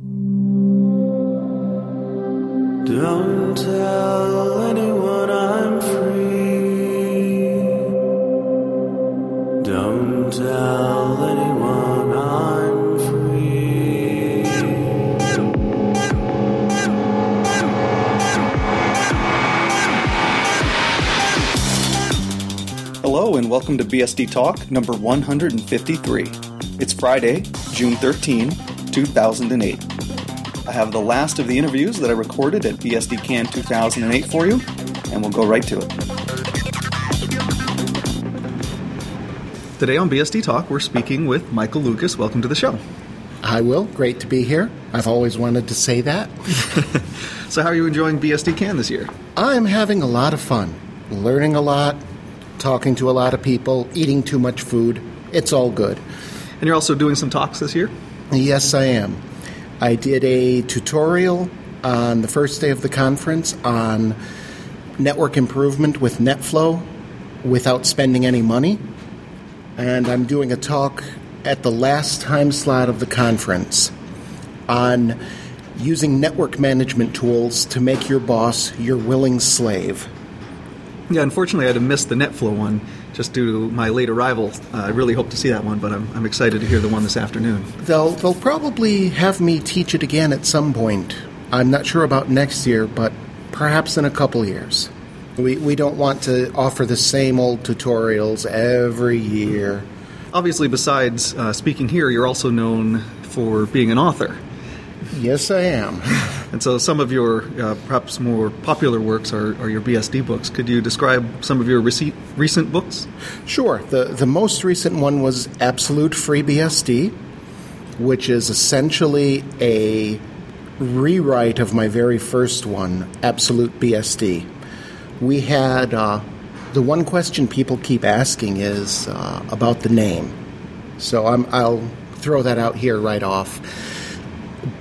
Don't tell anyone I'm free. Don't tell anyone I'm free. Hello, and welcome to BSD Talk number 153. It's Friday, June 13, 2008. I have the last of the interviews that I recorded at BSD Can 2008 for you, and we'll go right to it. Today on BSD Talk, we're speaking with Michael Lucas. Welcome to the show. Hi, Will. Great to be here. I've always wanted to say that. So, how are you enjoying BSD Can this year? I'm having a lot of fun, learning a lot, talking to a lot of people, eating too much food. It's all good. And you're also doing some talks this year? Yes, I am. I did a tutorial on the first day of the conference on network improvement with NetFlow without spending any money. And I'm doing a talk at the last time slot of the conference on using network management tools to make your boss your willing slave. Yeah, unfortunately, I had to miss the NetFlow one just due to my late arrival. Uh, I really hope to see that one, but I'm, I'm excited to hear the one this afternoon. They'll they'll probably have me teach it again at some point. I'm not sure about next year, but perhaps in a couple years. We we don't want to offer the same old tutorials every year. Obviously, besides uh, speaking here, you're also known for being an author. Yes, I am. And so some of your uh, perhaps more popular works are, are your BSD books. Could you describe some of your recent books? Sure. The the most recent one was Absolute Free BSD, which is essentially a rewrite of my very first one, Absolute BSD. We had uh, the one question people keep asking is uh, about the name, so I'm, I'll throw that out here right off.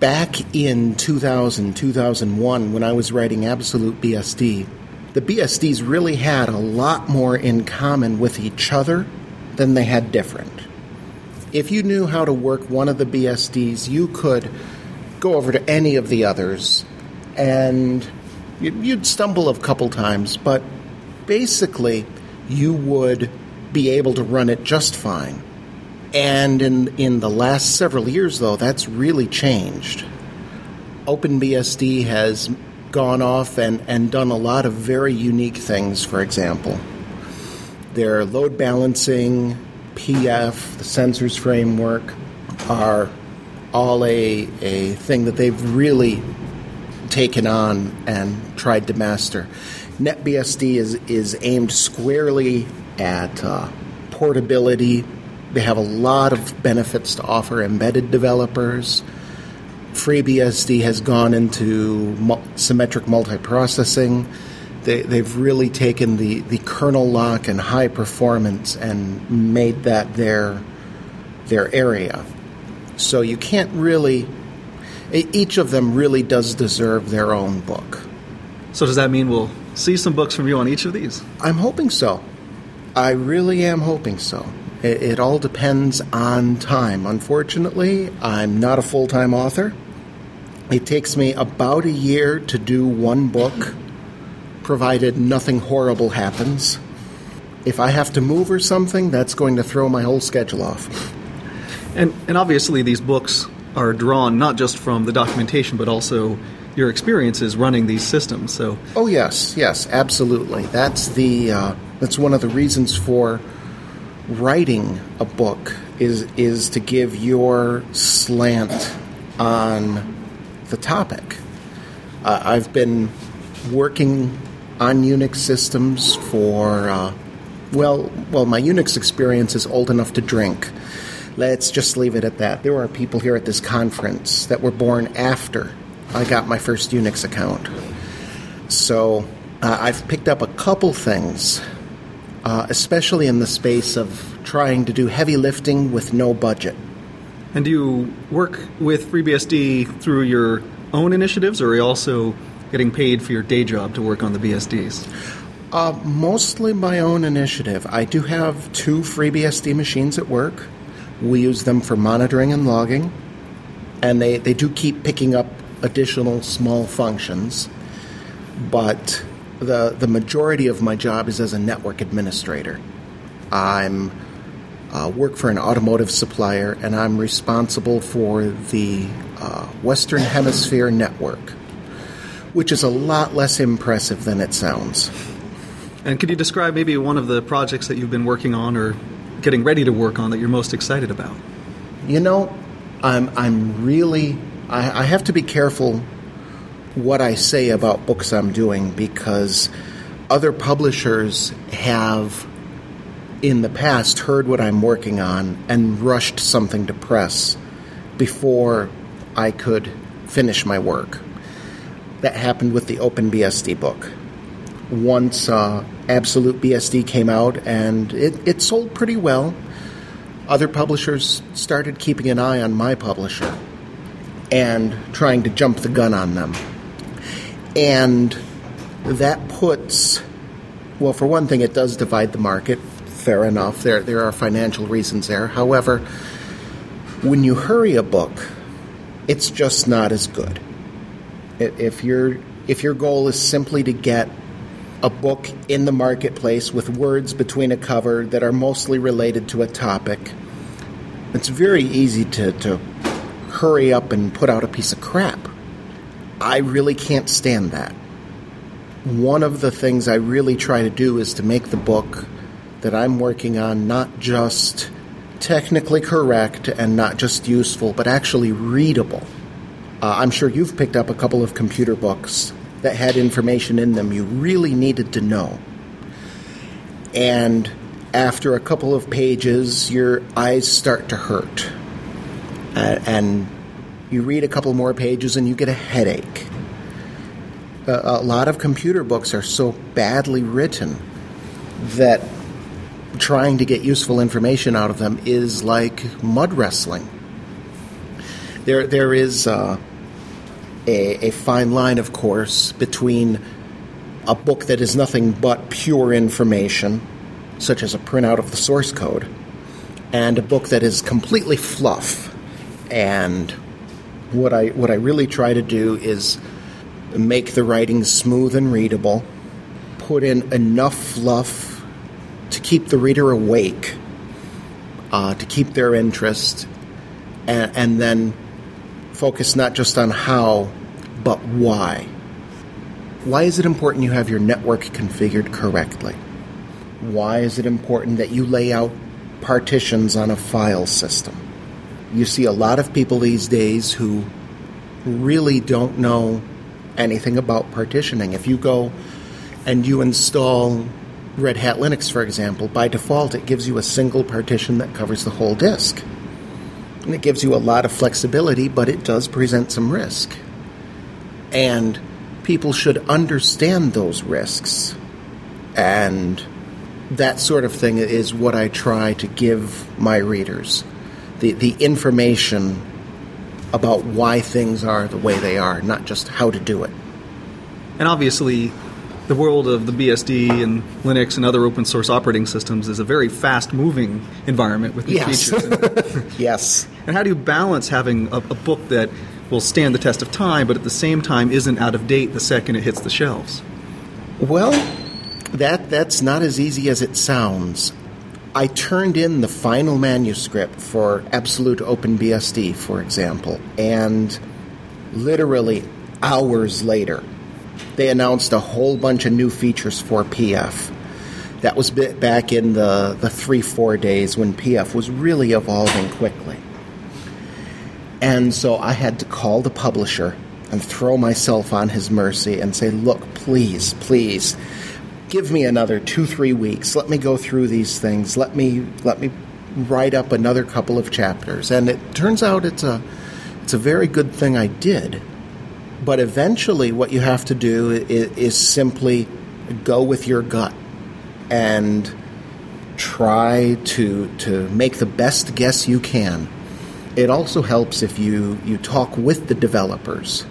Back in 2000, 2001, when I was writing Absolute BSD, the BSDs really had a lot more in common with each other than they had different. If you knew how to work one of the BSDs, you could go over to any of the others and you- you'd stumble a couple times, but basically you would be able to run it just fine. And in, in the last several years, though, that's really changed. OpenBSD has gone off and, and done a lot of very unique things, for example. Their load balancing, PF, the sensors framework are all a, a thing that they've really taken on and tried to master. NetBSD is, is aimed squarely at uh, portability. They have a lot of benefits to offer embedded developers. FreeBSD has gone into mul- symmetric multiprocessing. They, they've really taken the, the kernel lock and high performance and made that their, their area. So you can't really, each of them really does deserve their own book. So does that mean we'll see some books from you on each of these? I'm hoping so. I really am hoping so. It, it all depends on time. Unfortunately, I'm not a full time author. It takes me about a year to do one book, provided nothing horrible happens. If I have to move or something, that's going to throw my whole schedule off. And, and obviously, these books are drawn not just from the documentation, but also your experiences running these systems. So, Oh yes, yes, absolutely. That's the uh, that's one of the reasons for writing a book is is to give your slant on the topic. Uh, I've been working on Unix systems for uh, well, well, my Unix experience is old enough to drink. Let's just leave it at that. There are people here at this conference that were born after I got my first Unix account. So uh, I've picked up a couple things, uh, especially in the space of trying to do heavy lifting with no budget. and do you work with FreeBSD through your own initiatives, or are you also getting paid for your day job to work on the BSDs? Uh, mostly my own initiative. I do have two FreeBSD machines at work. We use them for monitoring and logging. and they, they do keep picking up additional small functions, but the, the majority of my job is as a network administrator. I'm uh, work for an automotive supplier, and I'm responsible for the uh, Western Hemisphere network, which is a lot less impressive than it sounds. And could you describe maybe one of the projects that you've been working on or getting ready to work on that you're most excited about? You know, I'm I'm really I, I have to be careful what I say about books I'm doing because other publishers have in the past heard what I'm working on and rushed something to press before I could finish my work. That happened with the OpenBSD book. Once uh, Absolute BSD came out and it, it sold pretty well, other publishers started keeping an eye on my publisher and trying to jump the gun on them. And that puts, well, for one thing, it does divide the market. Fair enough. There, there are financial reasons there. However, when you hurry a book, it's just not as good. If your if your goal is simply to get a book in the marketplace with words between a cover that are mostly related to a topic, it's very easy to, to hurry up and put out a piece of crap. I really can't stand that. One of the things I really try to do is to make the book that I'm working on not just technically correct and not just useful, but actually readable. Uh, I'm sure you've picked up a couple of computer books that had information in them you really needed to know. And after a couple of pages, your eyes start to hurt. Uh, and you read a couple more pages and you get a headache. Uh, a lot of computer books are so badly written that trying to get useful information out of them is like mud wrestling. There, there is uh, a, a fine line, of course, between a book that is nothing but pure information, such as a printout of the source code, and a book that is completely fluff. And what I what I really try to do is make the writing smooth and readable, put in enough fluff to keep the reader awake, uh, to keep their interest, and, and then focus not just on how, but why. Why is it important you have your network configured correctly? Why is it important that you lay out partitions on a file system? You see a lot of people these days who really don't know anything about partitioning. If you go and you install Red Hat Linux, for example, by default it gives you a single partition that covers the whole disk. And it gives you a lot of flexibility, but it does present some risk. And people should understand those risks. And that sort of thing is what I try to give my readers the, the information about why things are the way they are, not just how to do it. And obviously, the world of the BSD and Linux and other open source operating systems is a very fast moving environment with new Yes. features. Yes. and how do you balance having a, a book that will stand the test of time, but at the same time isn't out of date the second it hits the shelves? Well, that that's not as easy as it sounds. I turned in the final manuscript for Absolute OpenBSD, for example, and literally hours later, they announced a whole bunch of new features for PF. That was back in the, the three, four days when PF was really evolving quickly. And so I had to call the publisher and throw myself on his mercy and say, look, please, please, give me another two, three weeks. Let me go through these things. Let me let me write up another couple of chapters. And it turns out it's a it's a very good thing I did. But eventually what you have to do is, is simply go with your gut and try to to make the best guess you can. It also helps if you, you talk with the developers.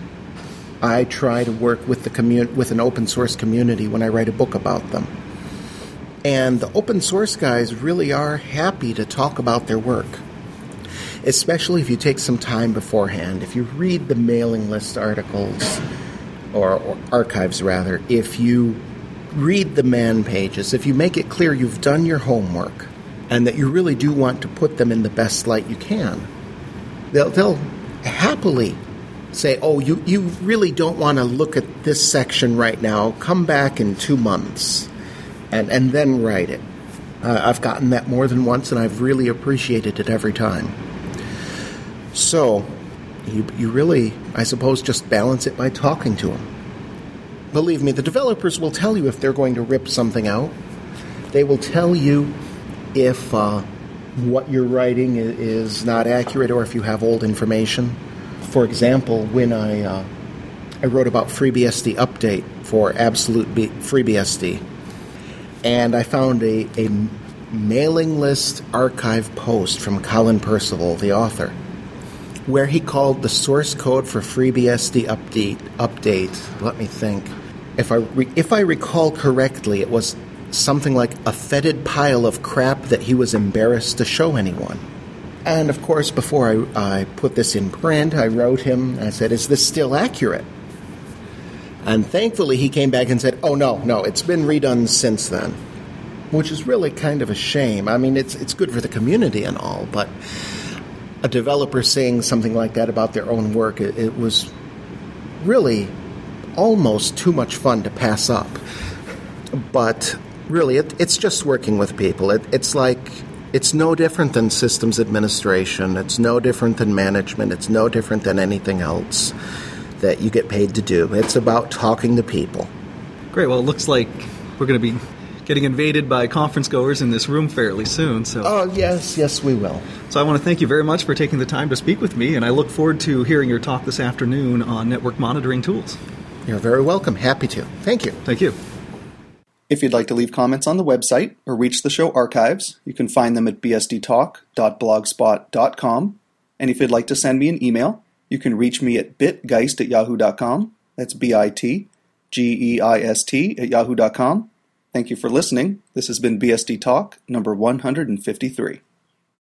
I try to work with the commun- with an open source community when I write a book about them. And the open source guys really are happy to talk about their work. especially if you take some time beforehand. If you read the mailing list articles, or, or archives rather, if you read the man pages, if you make it clear you've done your homework and that you really do want to put them in the best light you can, they'll, they'll happily say, oh, you, you really don't want to look at this section right now. Come back in two months and, and then write it. Uh, I've gotten that more than once, and I've really appreciated it every time. So, you, you really, I suppose, just balance it by talking to them. Believe me, the developers will tell you if they're going to rip something out. They will tell you if uh, what you're writing is not accurate or if you have old information. For example, when I uh, I wrote about FreeBSD update for Absolute B- FreeBSD, and I found a, a mailing list archive post from Colin Percival, the author, where he called the source code for FreeBSD update update. Let me think. If I re- if I recall correctly, it was something like a fetid pile of crap that he was embarrassed to show anyone. And of course, before I, I put this in print, I wrote him. I said, "Is this still accurate?" And thankfully, he came back and said, "Oh no, no, it's been redone since then," which is really kind of a shame. I mean, it's it's good for the community and all, but a developer saying something like that about their own work, it, it was really almost too much fun to pass up. But really, it, it's just working with people. It, it's like it's no different than systems administration. It's no different than management. It's no different than anything else that you get paid to do. It's about talking to people. Great. Well, it looks like we're going to be getting invaded by conference goers in this room fairly soon. So, oh yes, yes, we will. So, I want to thank you very much for taking the time to speak with me, and I look forward to hearing your talk this afternoon on network monitoring tools. You're very welcome. Happy to. Thank you. Thank you. If you'd like to leave comments on the website or reach the show archives, you can find them at bsdtalk.blogspot.com. And if you'd like to send me an email, you can reach me at bitgeist at yahoo.com. That's B I T G E I S T at yahoo.com. Thank you for listening. This has been BSD Talk number 153.